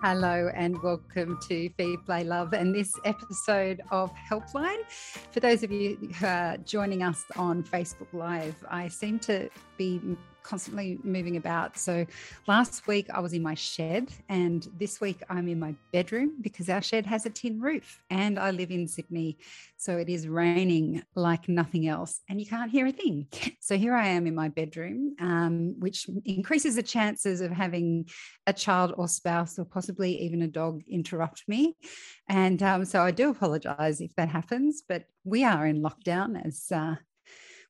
Hello and welcome to Feed Play Love and this episode of Helpline. For those of you who are joining us on Facebook Live, I seem to be constantly moving about. So last week I was in my shed, and this week I'm in my bedroom because our shed has a tin roof and I live in Sydney. So it is raining like nothing else, and you can't hear a thing. So here I am in my bedroom, um, which increases the chances of having a child or spouse or possibly even a dog interrupt me. And um, so I do apologize if that happens, but we are in lockdown as uh,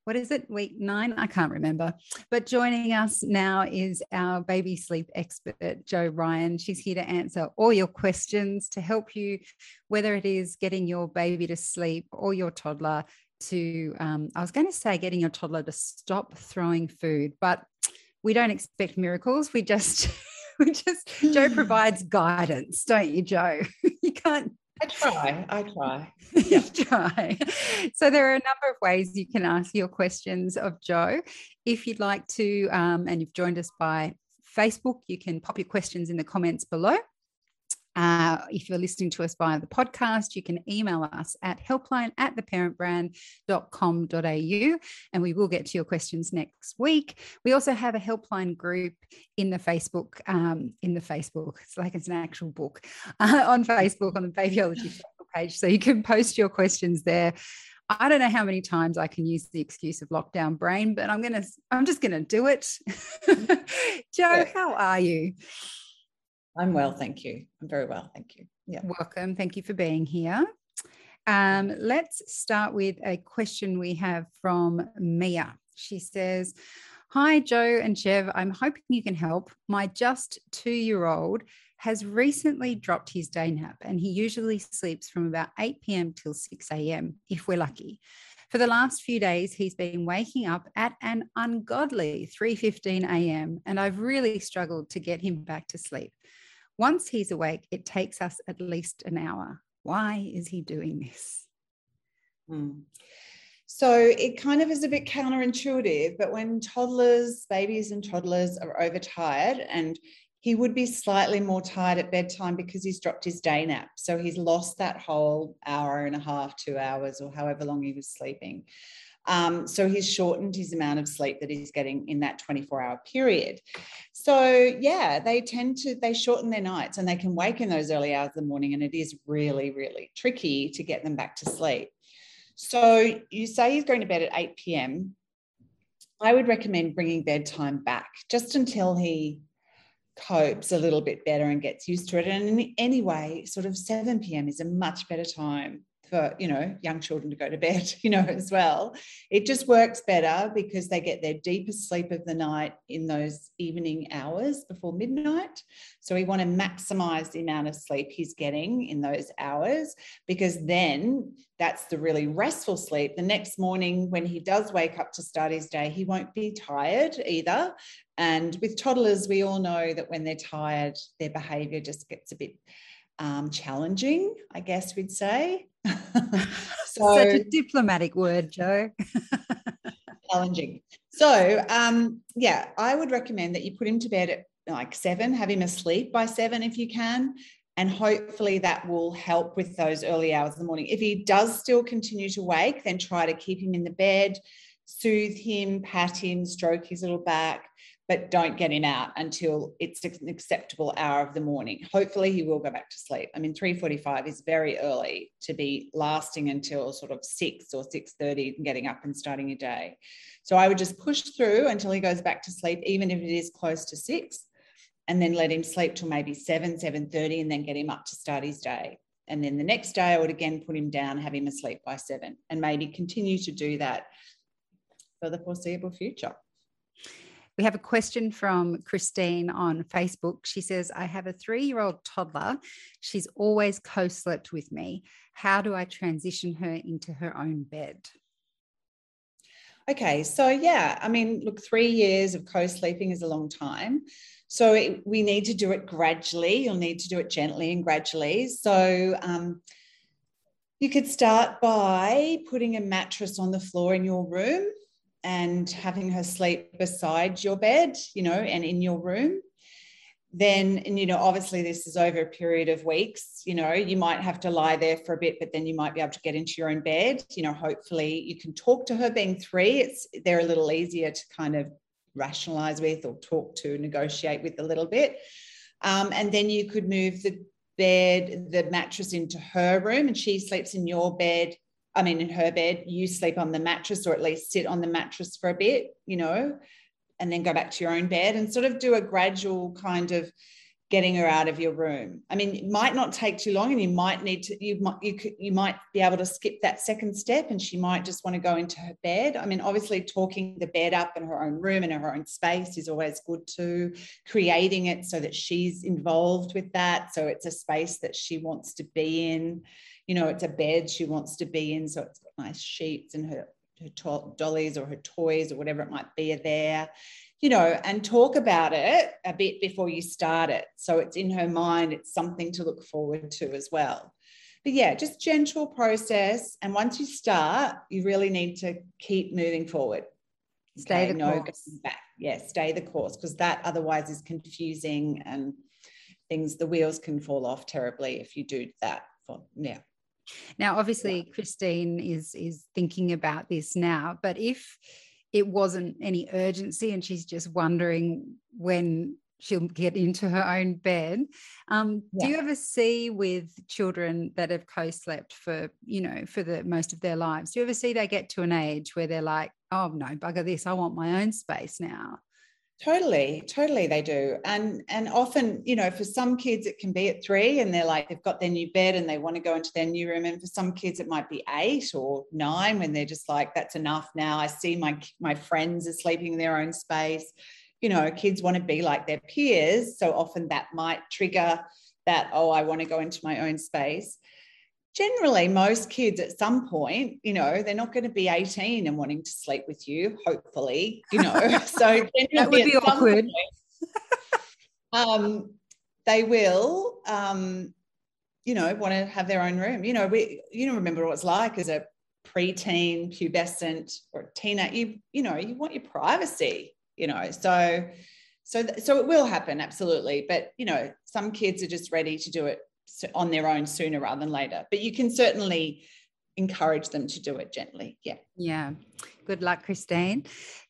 what is it, week nine? I can't remember. But joining us now is our baby sleep expert, Jo Ryan. She's here to answer all your questions to help you, whether it is getting your baby to sleep or your toddler to, um, I was going to say, getting your toddler to stop throwing food, but we don't expect miracles. We just, we just, Jo provides guidance, don't you, Jo? you can't I try. I try. Yeah. try. So there are a number of ways you can ask your questions of Jo. If you'd like to, um, and you've joined us by Facebook, you can pop your questions in the comments below. Uh, if you're listening to us via the podcast, you can email us at helpline at theparentbrand.com.au and we will get to your questions next week. We also have a helpline group in the Facebook, um, in the Facebook, it's like it's an actual book uh, on Facebook on the Babyology page. So you can post your questions there. I don't know how many times I can use the excuse of lockdown brain, but I'm gonna, I'm just gonna do it. Jo, how are you? I'm well, thank you. I'm very well, thank you. Yeah. Welcome. Thank you for being here. Um, let's start with a question we have from Mia. She says, Hi, Jo and Chev. I'm hoping you can help. My just two year old has recently dropped his day nap and he usually sleeps from about 8 p.m. till 6 a.m. if we're lucky. For the last few days, he's been waking up at an ungodly 3:15 a.m. and I've really struggled to get him back to sleep. Once he's awake, it takes us at least an hour. Why is he doing this? Hmm. So it kind of is a bit counterintuitive, but when toddlers, babies and toddlers are overtired, and he would be slightly more tired at bedtime because he's dropped his day nap. So he's lost that whole hour and a half, two hours, or however long he was sleeping. Um, so he's shortened his amount of sleep that he's getting in that 24 hour period. So yeah, they tend to, they shorten their nights and they can wake in those early hours of the morning. And it is really, really tricky to get them back to sleep. So you say he's going to bed at 8 p.m. I would recommend bringing bedtime back just until he copes a little bit better and gets used to it. And anyway, sort of 7 p.m. is a much better time for you know young children to go to bed you know as well. It just works better because they get their deepest sleep of the night in those evening hours before midnight. So we want to maximize the amount of sleep he's getting in those hours because then that's the really restful sleep. The next morning when he does wake up to start his day he won't be tired either. And with toddlers we all know that when they're tired their behavior just gets a bit um, challenging, I guess we'd say. so, Such a diplomatic word, Jo. challenging. So, um, yeah, I would recommend that you put him to bed at like seven, have him asleep by seven if you can. And hopefully that will help with those early hours of the morning. If he does still continue to wake, then try to keep him in the bed, soothe him, pat him, stroke his little back, but don't get him out until it's an acceptable hour of the morning. Hopefully he will go back to sleep. I mean, 3.45 is very early to be lasting until sort of 6 or 6.30 and getting up and starting your day. So I would just push through until he goes back to sleep, even if it is close to 6, and then let him sleep till maybe 7, 7.30 and then get him up to start his day. And then the next day I would again put him down, have him asleep by 7 and maybe continue to do that for the foreseeable future. We have a question from Christine on Facebook. She says, I have a three year old toddler. She's always co slept with me. How do I transition her into her own bed? Okay, so yeah, I mean, look, three years of co sleeping is a long time. So it, we need to do it gradually. You'll need to do it gently and gradually. So um, you could start by putting a mattress on the floor in your room and having her sleep beside your bed, you know, and in your room. then and you know obviously this is over a period of weeks you know you might have to lie there for a bit but then you might be able to get into your own bed. You know hopefully you can talk to her being three. It's they're a little easier to kind of rationalize with or talk to negotiate with a little bit. Um, and then you could move the bed the mattress into her room and she sleeps in your bed i mean in her bed you sleep on the mattress or at least sit on the mattress for a bit you know and then go back to your own bed and sort of do a gradual kind of getting her out of your room. I mean, it might not take too long, and you might need to you might you could you might be able to skip that second step, and she might just want to go into her bed. I mean, obviously, talking the bed up in her own room and her own space is always good too. Creating it so that she's involved with that, so it's a space that she wants to be in. You know, it's a bed she wants to be in, so it's got nice sheets and her her to- dollies or her toys or whatever it might be are there you know and talk about it a bit before you start it so it's in her mind it's something to look forward to as well but yeah just gentle process and once you start you really need to keep moving forward stay okay? the no course. back yeah stay the course because that otherwise is confusing and things the wheels can fall off terribly if you do that for yeah now, obviously, Christine is is thinking about this now, but if it wasn't any urgency and she's just wondering when she'll get into her own bed. Um, yeah. Do you ever see with children that have co-slept for, you know, for the most of their lives, do you ever see they get to an age where they're like, oh no, bugger this, I want my own space now? Totally, totally they do. And and often, you know, for some kids it can be at three and they're like they've got their new bed and they want to go into their new room. And for some kids it might be eight or nine when they're just like, that's enough now. I see my my friends are sleeping in their own space. You know, kids want to be like their peers. So often that might trigger that, oh, I want to go into my own space generally most kids at some point you know they're not going to be 18 and wanting to sleep with you hopefully you know. So that would be awkward. point, um, they will um, you know want to have their own room. You know we you know remember what it's like as a preteen pubescent or teenager you you know you want your privacy you know. So so so it will happen absolutely. But you know some kids are just ready to do it on their own sooner rather than later. But you can certainly encourage them to do it gently. Yeah. Yeah. Good luck, Christine.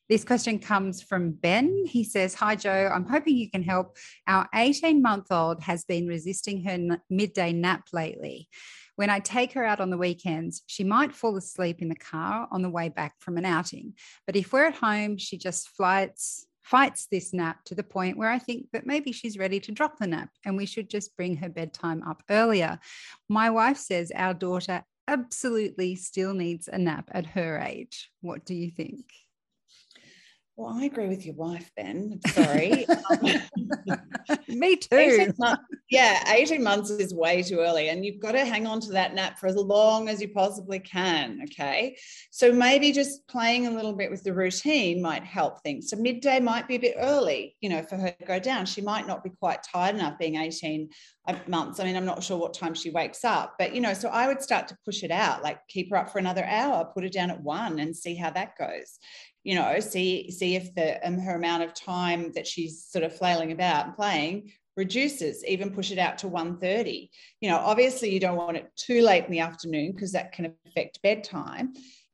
This question comes from Ben. He says, Hi, Jo. I'm hoping you can help. Our 18 month old has been resisting her midday nap lately. When I take her out on the weekends, she might fall asleep in the car on the way back from an outing. But if we're at home, she just flights fights this nap to the point where I think that maybe she's ready to drop the nap and we should just bring her bedtime up earlier. My wife says our daughter absolutely still needs a nap at her age. What do you think? Well, I agree with your wife, Ben. Sorry. Um, Me too. 18 months, yeah, 18 months is way too early, and you've got to hang on to that nap for as long as you possibly can. Okay. So maybe just playing a little bit with the routine might help things. So midday might be a bit early, you know, for her to go down. She might not be quite tired enough being 18 uh, months. I mean, I'm not sure what time she wakes up, but you know, so I would start to push it out, like keep her up for another hour, put her down at one and see how that goes you know see see if the um, her amount of time that she's sort of flailing about and playing reduces even push it out to 1.30 you know obviously you don't want it too late in the afternoon because that can affect bedtime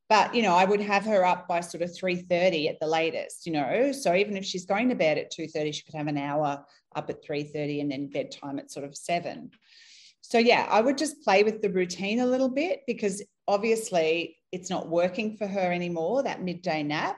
but you know i would have her up by sort of 3.30 at the latest you know? So even if she's going to bed at 2.30 she could have an hour up at 3.30 and then bedtime at sort of 7 so yeah i would just play with the routine a little bit because obviously it's not working for her anymore, that midday nap.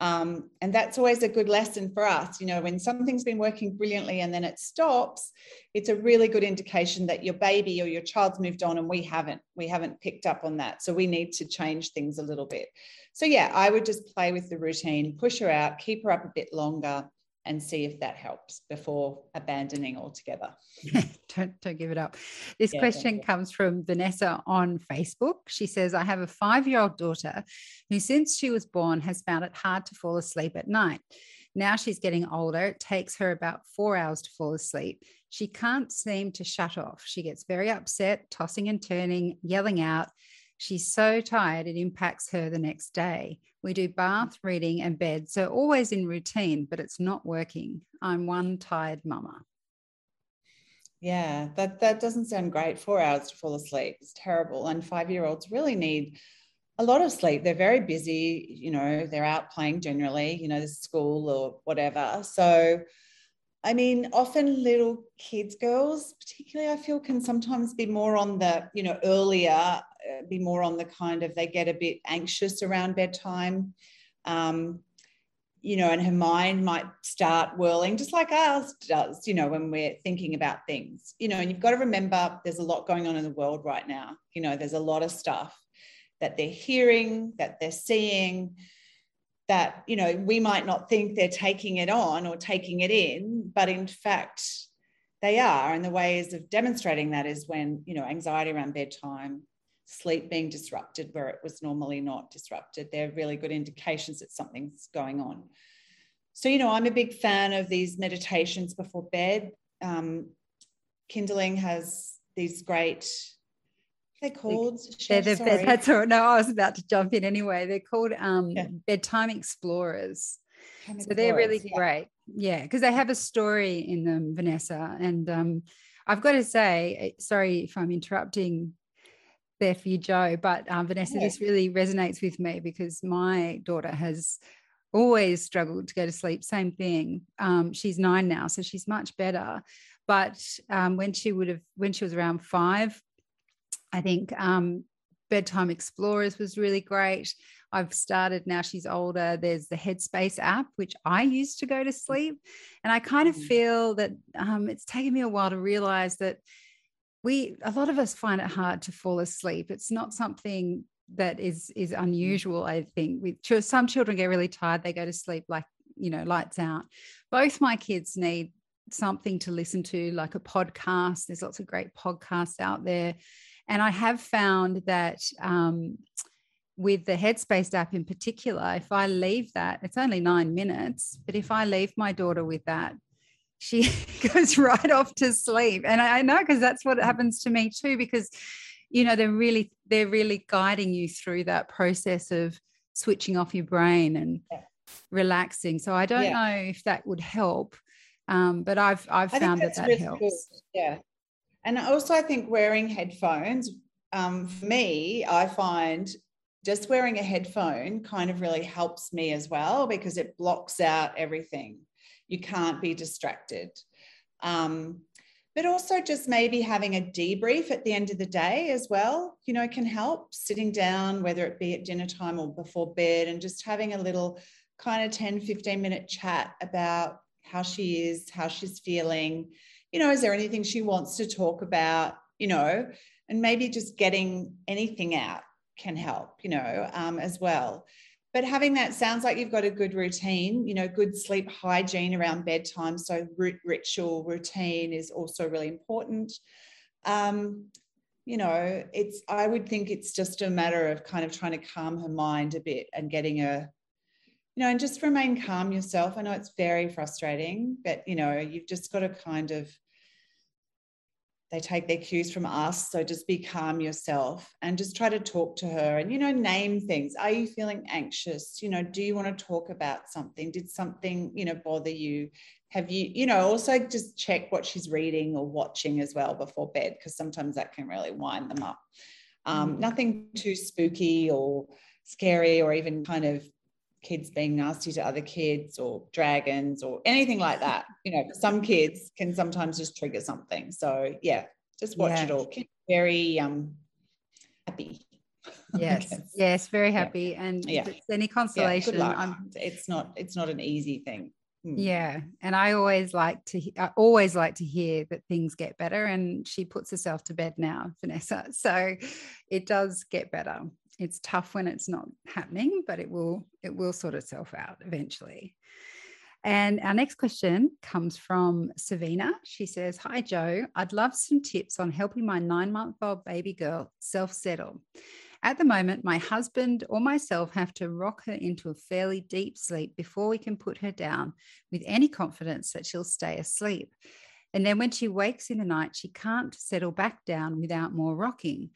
Um, and that's always a good lesson for us. You know, when something's been working brilliantly and then it stops, it's a really good indication that your baby or your child's moved on and we haven't. We haven't picked up on that. So we need to change things a little bit. So, yeah, I would just play with the routine, push her out, keep her up a bit longer, and see if that helps before abandoning altogether. don't, don't give it up. This yeah, question comes from Vanessa on Facebook. She says, I have a five year old daughter who, since she was born, has found it hard to fall asleep at night. Now she's getting older. It takes her about four hours to fall asleep. She can't seem to shut off. She gets very upset, tossing and turning, yelling out. She's so tired, it impacts her the next day. We do bath, reading, and bed. So always in routine, but it's not working. I'm one tired mama. Yeah, that that doesn't sound great. Four hours to fall asleep is terrible. And five year olds really need a lot of sleep. They're very busy, you know, they're out playing generally, you know, school or whatever. So I mean, often little kids, girls, particularly, I feel can sometimes be more on the, you know, earlier, be more on the kind of they get a bit anxious around bedtime. Um, you know, and her mind might start whirling just like ours does, you know, when we're thinking about things, you know, and you've got to remember there's a lot going on in the world right now. You know, there's a lot of stuff that they're hearing, that they're seeing, that, you know, we might not think they're taking it on or taking it in, but in fact, they are. And the ways of demonstrating that is when, you know, anxiety around bedtime, sleep being disrupted where it was normally not disrupted. They're really good indications that something's going on. So, you know, I'm a big fan of these meditations before bed. Um, Kinderling has these great, they're called? They're, they're, that's all, no, I was about to jump in anyway. They're called um, yeah. Bedtime Explorers. so they're really yeah. great. Yeah, because they have a story in them, Vanessa. And um, I've got to say, eh, sorry if I'm interrupting there for you, Jo. But um, Vanessa, yeah. this really resonates with me because my daughter has always struggled to go to sleep. Same thing. Um, she's nine now, so she's much better. But um, when she would have, when she was around five, I think um, bedtime explorers was really great. I've started now she's older. There's the Headspace app, which I used to go to sleep. And I kind of mm. feel that um, it's taken me a while to realize that we a lot of us find it hard to fall asleep. It's not something that is is mm. unusual i think. With some children get really tired they go to sleep like you know lights out. Both my kids need something to listen to like a podcast. There's lots of great podcasts out there. And i have found that um, with the headspace app in particular if i leave that it's only nine minutes but if i leave my daughter with that she goes right off to sleep. And I, I know because that's what happens to me too, because you know, they're really, they're really guiding you through that process of switching off your brain and yeah. relaxing. So I don't yeah. know if that would help. Um, but I've I've found that that really helps. Good. Yeah. And also I think wearing headphones, um, for me, I find just wearing a headphone kind of really helps me as well because it blocks out everything you can't be distracted. Um, but also just maybe having a debrief at the end of the day as well, you know, can help sitting down, whether it be at dinner time or before bed, and just having a little kind of 10, 15 minute chat about how she is, how she's feeling. You know, is there anything she wants to talk about, you know, and maybe just getting anything out can help, you know, um, as well but having that sounds like you've got a good routine you know good sleep hygiene around bedtime. So ritual routine is also really important. Um, you know it's i would think it's just a matter of kind of trying to calm her mind a bit and getting a you know and just remain calm yourself. I know it's very frustrating but you know you've just got to kind of they take their cues from us. So just be calm yourself and just try to talk to her and, you know, name things. Are you feeling anxious? You know, do you want to talk about something? Did something, you know, bother you? Have you, you know, also just check what she's reading or watching as well before bed, because sometimes that can really wind them up. Um, mm. Nothing too spooky or scary or even kind of kids being nasty to other kids or dragons or anything like that. You know, some kids can sometimes just trigger something. So yeah, just watch yeah. it all. Kids very um happy. Yes, yes, very happy. Yeah. And yeah. it's any consolation, yeah, it's not it's not an easy thing. Hmm. Yeah, and I always like to I always like to hear that things get better and she puts herself to bed now, Vanessa. So it does get better it's tough when it's not happening, but it will it will sort itself out eventually. And our next question comes from Savina. She says, Hi, Jo. I'd love some tips on helping my nine month old baby girl self settle. At the moment, my husband or myself have to rock her into a fairly deep sleep before we can put her down with any confidence that she'll stay asleep. And then when she wakes in the night, she can't settle back down without more rocking.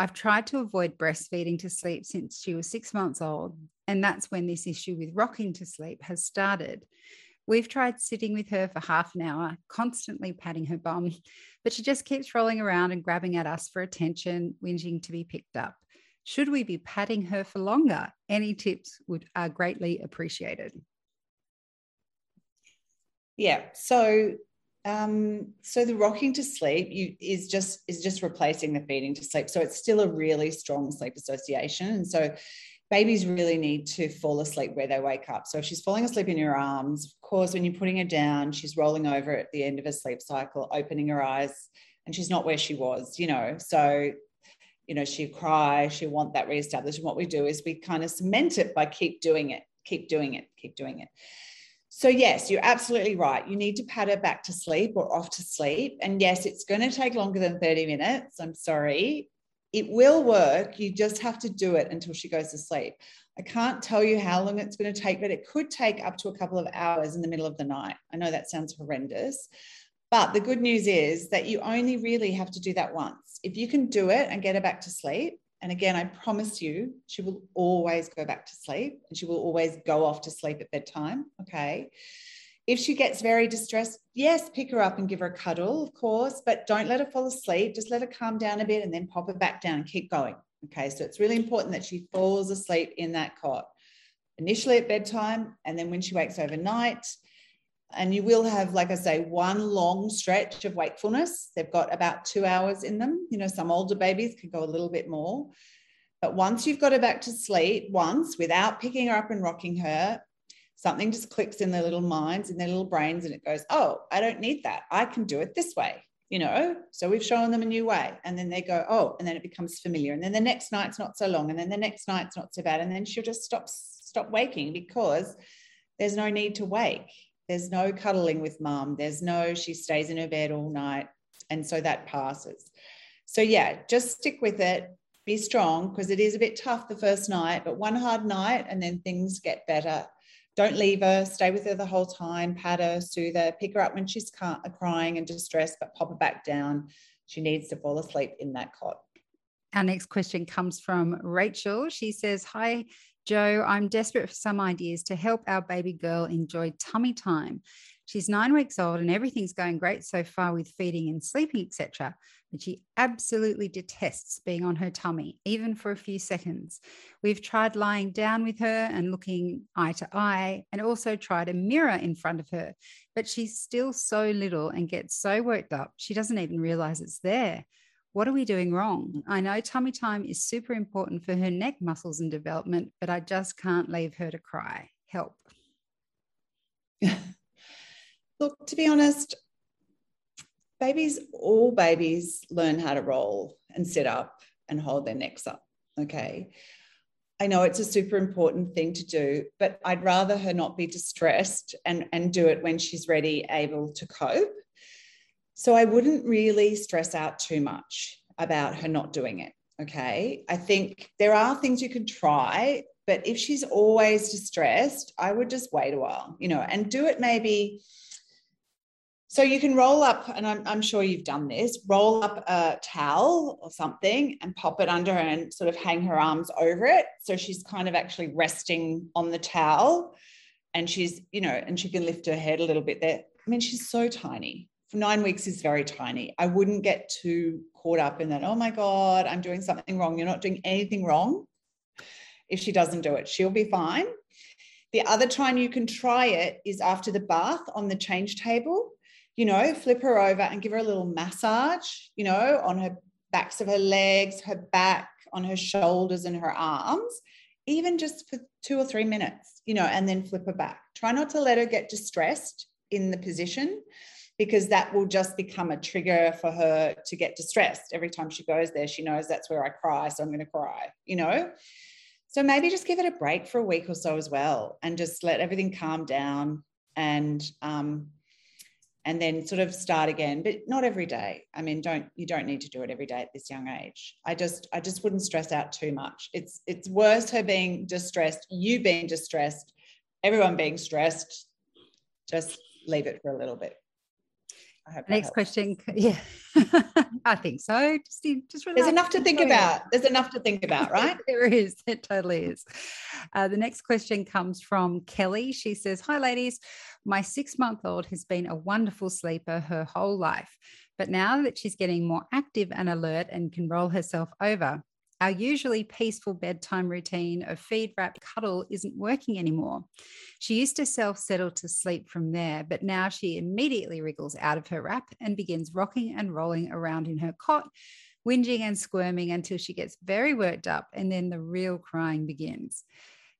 I've tried to avoid breastfeeding to sleep since she was six months old, and that's when this issue with rocking to sleep has started. We've tried sitting with her for half an hour, constantly patting her bum, but she just keeps rolling around and grabbing at us for attention, whinging to be picked up. Should we be patting her for longer? Any tips would are greatly appreciated. Yeah. So um, so the rocking to sleep you, is just is just replacing the feeding to sleep. So it's still a really strong sleep association. And so babies really need to fall asleep where they wake up. So if she's falling asleep in your arms, of course, when you're putting her down, she's rolling over at the end of a sleep cycle, opening her eyes, and she's not where she was, you know. So, you know, she cry, she want that reestablished. And what we do is we kind of cement it by keep doing it, keep doing it, keep doing it. So, yes, you're absolutely right. You need to pat her back to sleep or off to sleep. And yes, it's going to take longer than 30 minutes. I'm sorry it will work. You just have to do it until she goes to sleep. I can't tell you how long it's going to take, but it could take up to a couple of hours in the middle of the night. I know that sounds horrendous, but the good news is that you only really have to do that once. If you can do it and get her back to sleep, and again, I promise you, she will always go back to sleep and she will always go off to sleep at bedtime. Okay. If she gets very distressed, yes, pick her up and give her a cuddle, of course, but don't let her fall asleep. Just let her calm down a bit and then pop her back down and keep going. Okay, so it's really important that she falls asleep in that cot initially at bedtime and then when she wakes overnight. And you will have, like I say, one long stretch of wakefulness. They've got about two hours in them. You know, some older babies could go a little bit more. But once you've got her back to sleep, once without picking her up and rocking her, something just clicks in their little minds, in their little brains, and it goes, oh, I don't need that. I can do it this way, you know? So we've shown them a new way. And then they go, oh, and then it becomes familiar. And then the next night's not so long. And then the next night's not so bad. And then she'll just stop, stop waking because there's no need to wake. There's no cuddling with mom. There's no, she stays in her bed all night. And so that passes. So yeah, just stick with it. Be strong because it is a bit tough the first night, but one hard night and then things get better don't leave her, stay with her the whole time, pat her, soothe her, pick her up when she's crying and distressed, but pop her back down. She needs to fall asleep in that cot. Our next question comes from Rachel. She says, Hi, Jo, I'm desperate for some ideas to help our baby girl enjoy tummy time. She's nine weeks old and everything's going great so far with feeding and sleeping, etc. But she absolutely detests being on her tummy, even for a few seconds. We've tried lying down with her and looking eye to eye, and also tried a mirror in front of her. But she's still so little and gets so worked up, she doesn't even realize it's there. What are we doing wrong? I know tummy time is super important for her neck muscles and development, but I just can't leave her to cry. Help. Look, to be honest, babies, all babies learn how to roll and sit up and hold their necks up. Okay. I know it's a super important thing to do, but I'd rather her not be distressed and, and do it when she's ready, able to cope. So I wouldn't really stress out too much about her not doing it. Okay. I think there are things you can try, but if she's always distressed, I would just wait a while, you know, and do it maybe so you can roll up, and I'm, I'm, sure you've done this, roll up a towel or something and pop it under her and sort of hang her arms over it. So she's kind of actually resting on the towel and she's, you know, and she can lift her head a little bit there. I mean, she's so tiny. Nine weeks is very tiny. I wouldn't get too caught up in that, oh my God, I'm doing something wrong. You're not doing anything wrong. If she doesn't do it, she'll be fine. The other time you can try it is after the bath on the change table you know, flip her over and give her a little massage, you know, on her backs of her legs, her back, on her shoulders and her arms, even just for two or three minutes, you know, and then flip her back. Try not to let her get distressed in the position because that will just become a trigger for her to get distressed. Every time she goes there, she knows that's where I cry. So I'm going to cry, you know? So maybe just give it a break for a week or so as well and just let everything calm down and um, and then sort of start again but not every day i mean don't you don't need to do it every day at this young age i just i just wouldn't stress out too much it's it's worse her being distressed you being distressed everyone being stressed just leave it for a little bit Next question. Yeah, I think so. Just, just There's enough to think about. There's enough to think about, right? there is. It totally is. Uh, the next question comes from Kelly. She says, Hi, ladies. My six month old has been a wonderful sleeper her whole life. But now that she's getting more active and alert and can roll herself over, our usually peaceful bedtime routine of feed, wrap, cuddle isn't working anymore. She used to self settle to sleep from there, but now she immediately wriggles out of her wrap and begins rocking and rolling around in her cot, whinging and squirming until she gets very worked up, and then the real crying begins.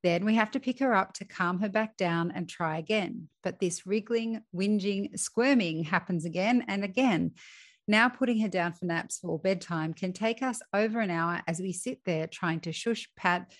Then we have to pick her up to calm her back down and try again. But this wriggling, whinging, squirming happens again and again. Now, putting her down for naps or bedtime can take us over an hour as we sit there trying to shush pat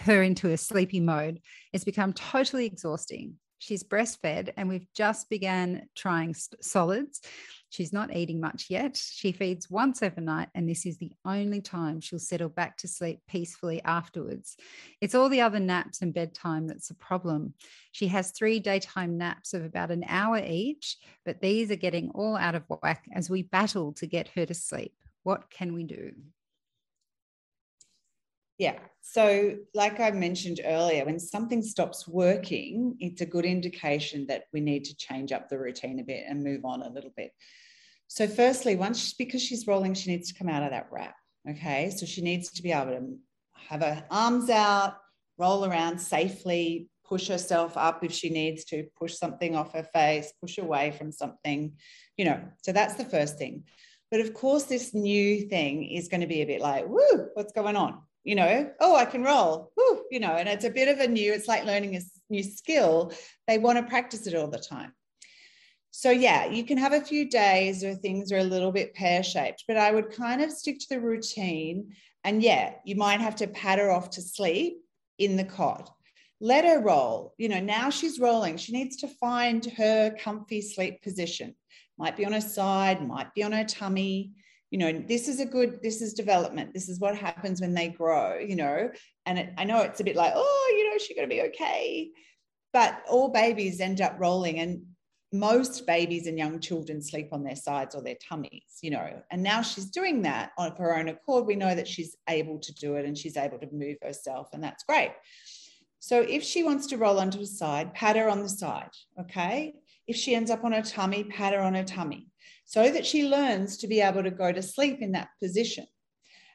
her into a sleepy mode. It's become totally exhausting. She's breastfed and we've just began trying solids. She's not eating much yet. She feeds once overnight, and this is the only time she'll settle back to sleep peacefully afterwards. It's all the other naps and bedtime that's a problem. She has three daytime naps of about an hour each, but these are getting all out of whack as we battle to get her to sleep. What can we do? Yeah. So, like I mentioned earlier, when something stops working, it's a good indication that we need to change up the routine a bit and move on a little bit. So, firstly, once because she's rolling, she needs to come out of that wrap. Okay. So, she needs to be able to have her arms out, roll around safely, push herself up if she needs to, push something off her face, push away from something, you know. So, that's the first thing. But of course, this new thing is going to be a bit like, woo, what's going on? You know, oh, I can roll, woo, you know, and it's a bit of a new, it's like learning a new skill. They want to practice it all the time. So, yeah, you can have a few days where things are a little bit pear shaped, but I would kind of stick to the routine. And yeah, you might have to pat her off to sleep in the cot. Let her roll. You know, now she's rolling. She needs to find her comfy sleep position. Might be on her side, might be on her tummy. You know, this is a good, this is development. This is what happens when they grow, you know. And it, I know it's a bit like, oh, you know, she's going to be okay. But all babies end up rolling. And most babies and young children sleep on their sides or their tummies, you know, and now she's doing that on her own accord. We know that she's able to do it and she's able to move herself, and that's great. So if she wants to roll onto the side, pat her on the side, okay? If she ends up on her tummy, pat her on her tummy so that she learns to be able to go to sleep in that position.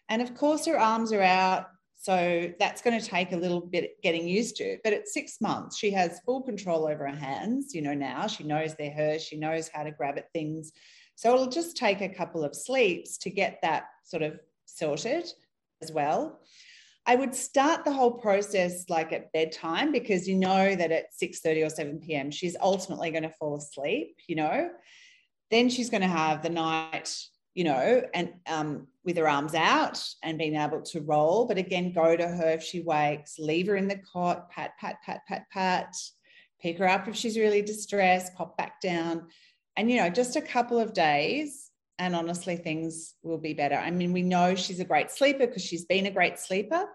And of course, her arms are out, so that's going to take a little bit getting used to. But at six months, she has full control over her hands. You know, now she knows they're hers, she knows how to grab at things. So it'll just take a couple of sleeps to get that sort of sorted as well. I would start the whole process like at bedtime because you know that at 6:30 or 7 p.m. she's ultimately going to fall asleep, you know. Then she's going to have the night you know, and um, with her arms out and being able to roll. But again, go to her if she wakes, leave her in the cot, pat, pat, pat, pat, pat, pick her up if she's really distressed, pop back down. And, you know, just a couple of days. And honestly, things will be better. I mean, we know she's a great sleeper because she's been a great sleeper,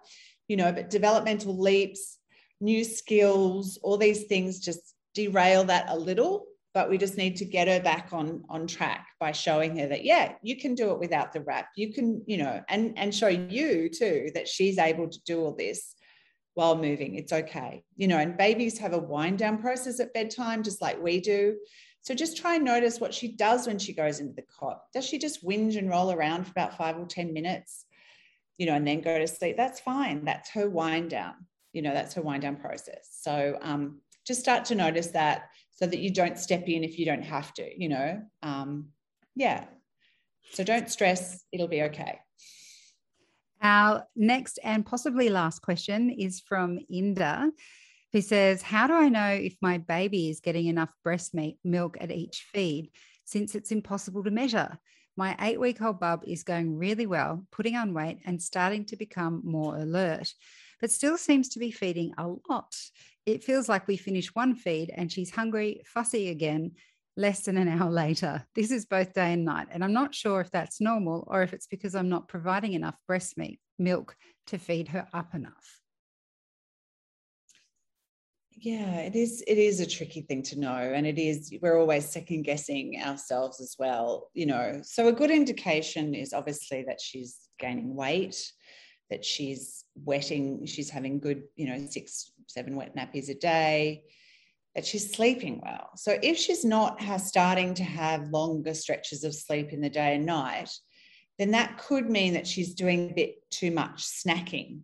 you know, but developmental leaps, new skills, all these things just derail that a little but we just need to get her back on on track by showing her that yeah you can do it without the wrap you can you know and and show you too that she's able to do all this while moving. It's okay. You know and babies have a wind down process at bedtime just like we do. So just try and notice what she does when she goes into the cot. Does she just whinge and roll around for about five or ten minutes you know and then go to sleep? That's fine. That's her wind down. You know that's her wind down process. So um, just start to notice that so that you don't step in if you don't have to, you know? Um, yeah. So don't stress, it'll be okay. Our next and possibly last question is from Inda, who says, How do I know if my baby is getting enough breast milk at each feed since it's impossible to measure? My eight week old bub is going really well, putting on weight and starting to become more alert, but still seems to be feeding a lot it feels like we finish one feed and she's hungry, fussy again, less than an hour later. This is both day and night. And I'm not sure if that's normal or if it's because I'm not providing enough breast milk to feed her up enough. yeah it is it is a tricky thing to know and it is we're always second guessing ourselves as well you know so a good indication is obviously that she's gaining weight that she's wetting she's having good you know six seven wet nappies a day that she's sleeping well. So if she's not starting to have longer stretches of sleep in the day and night then that could mean that she's doing a bit too much snacking.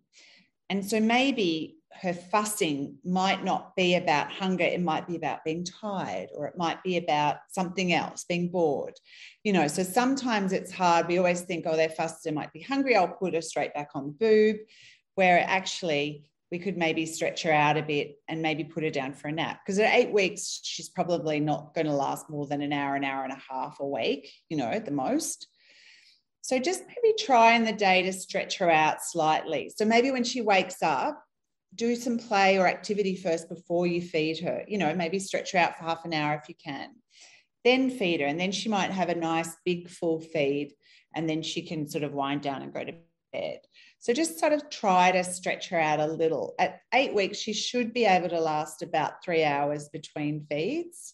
And so maybe her fussing might not be about hunger it might be about being tired or it might be about something else being bored you know so sometimes it's hard. We always think oh they're fussed they might be hungry i'll put her straight back on the boob where actually we could maybe stretch her out a bit and maybe put her down for a nap because at eight weeks she's probably not going to last more than an hour an hour and a half a week you know at the most. So just maybe try in the day to stretch her out slightly. So maybe when she wakes up do some play or activity first before you feed her. You know, maybe stretch her out for half an hour if you can. Then feed her, and then she might have a nice big full feed, and then she can sort of wind down and go to bed. So just sort of try to stretch her out a little. At eight weeks, she should be able to last about three hours between feeds,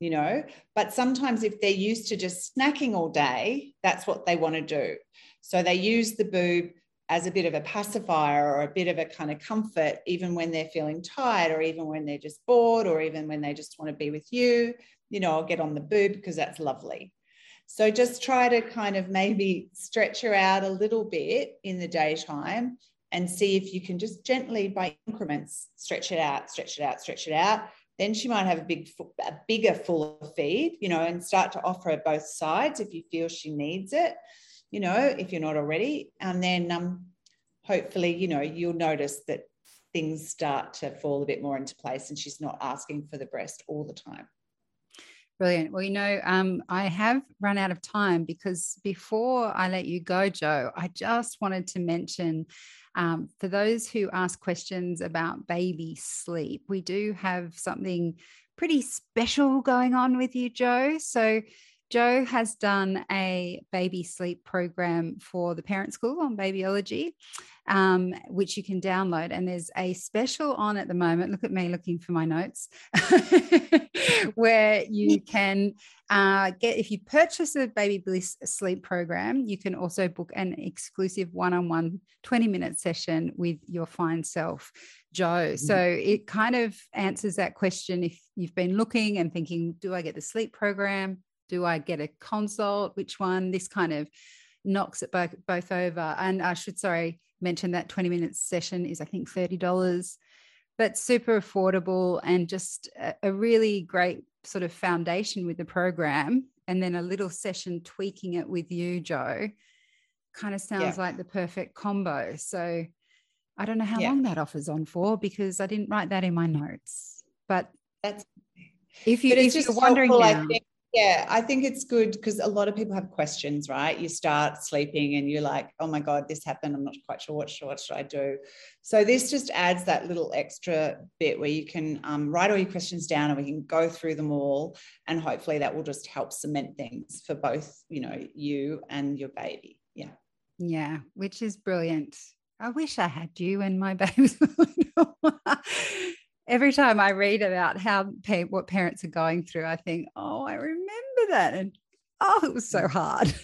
you know. But sometimes if they're used to just snacking all day, that's what they want to do. So they use the boob as a bit of a pacifier or a bit of a kind of comfort, even when they're feeling tired or even when they're just bored or even when they just want to be with you. You know, I'll get on the boob because that's lovely. So just try to kind of maybe stretch her out a little bit in the daytime and see if you can just gently by increments stretch it out, stretch it out, stretch it out. Then she might have a big, a bigger full feed, you know, and start to offer her both sides if you feel she needs it you know, if you're not already. And then um, hopefully, you know, you'll notice that things start to fall a bit more into place and she's not asking for the breast all the time. Brilliant. Well, you know, um, I have run out of time because before I let you go, Jo, I just wanted to mention um, for those who ask questions about baby sleep, we do have something pretty special going on with you, Jo. So Jo has done a baby sleep program for the parent school on babyology, um, which you can download. And there's a special on at the moment. Look at me looking for my notes, where you can uh, get, if you purchase a baby bliss sleep program, you can also book an exclusive one on one 20 minute session with your fine self. Jo. Mm-hmm. So it kind of answers that question if you've been looking and thinking, do I get the sleep program? Do I get a consult? Which one? This kind of knocks it both, both over. And I should, sorry, mention that 20 minutes session is, I think, $30, but super affordable and just a, a really great sort of foundation with the program. And then a little session tweaking it with you, Jo, kind of sounds yeah. like the perfect combo. So I don't know how yeah. long that offers on for because I didn't write that in my notes. But that's if you if you're wondering now, yeah, I think it's good because a lot of people have questions, right? You start sleeping and you're like, oh my God, this happened. I'm not quite sure what, should, what should I do. So this just adds that little extra bit where you can um, write all your questions down and we can go through them all. And hopefully that will just help cement things for both, you know, you and your baby. Yeah. Yeah, which is brilliant. I wish I had you and my babies every time I read about how what parents are going through, I think, oh, I remember that, and oh, it was so hard.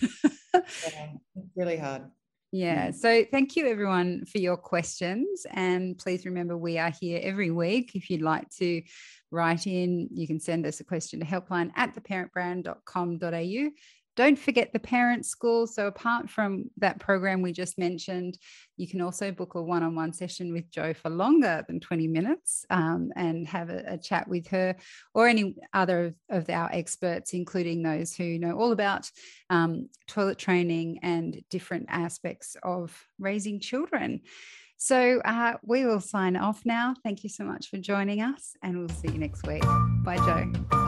yeah, really hard. Yeah. So thank you everyone for your questions. And please remember we are here every week. If you'd like to write in, you can send us a question to helpline at theparentbrand.com.au. Don't forget the parent school. So, apart from that program we just mentioned, you can also book a one on one session with Jo for longer than 20 minutes um, and have a, a, chat with her or any other of our experts, including those who know all about um, toilet training and different aspects of raising children. So uh, we will sign off now. Thank you so much for joining us, and we'll see you next week. Bye, Jo.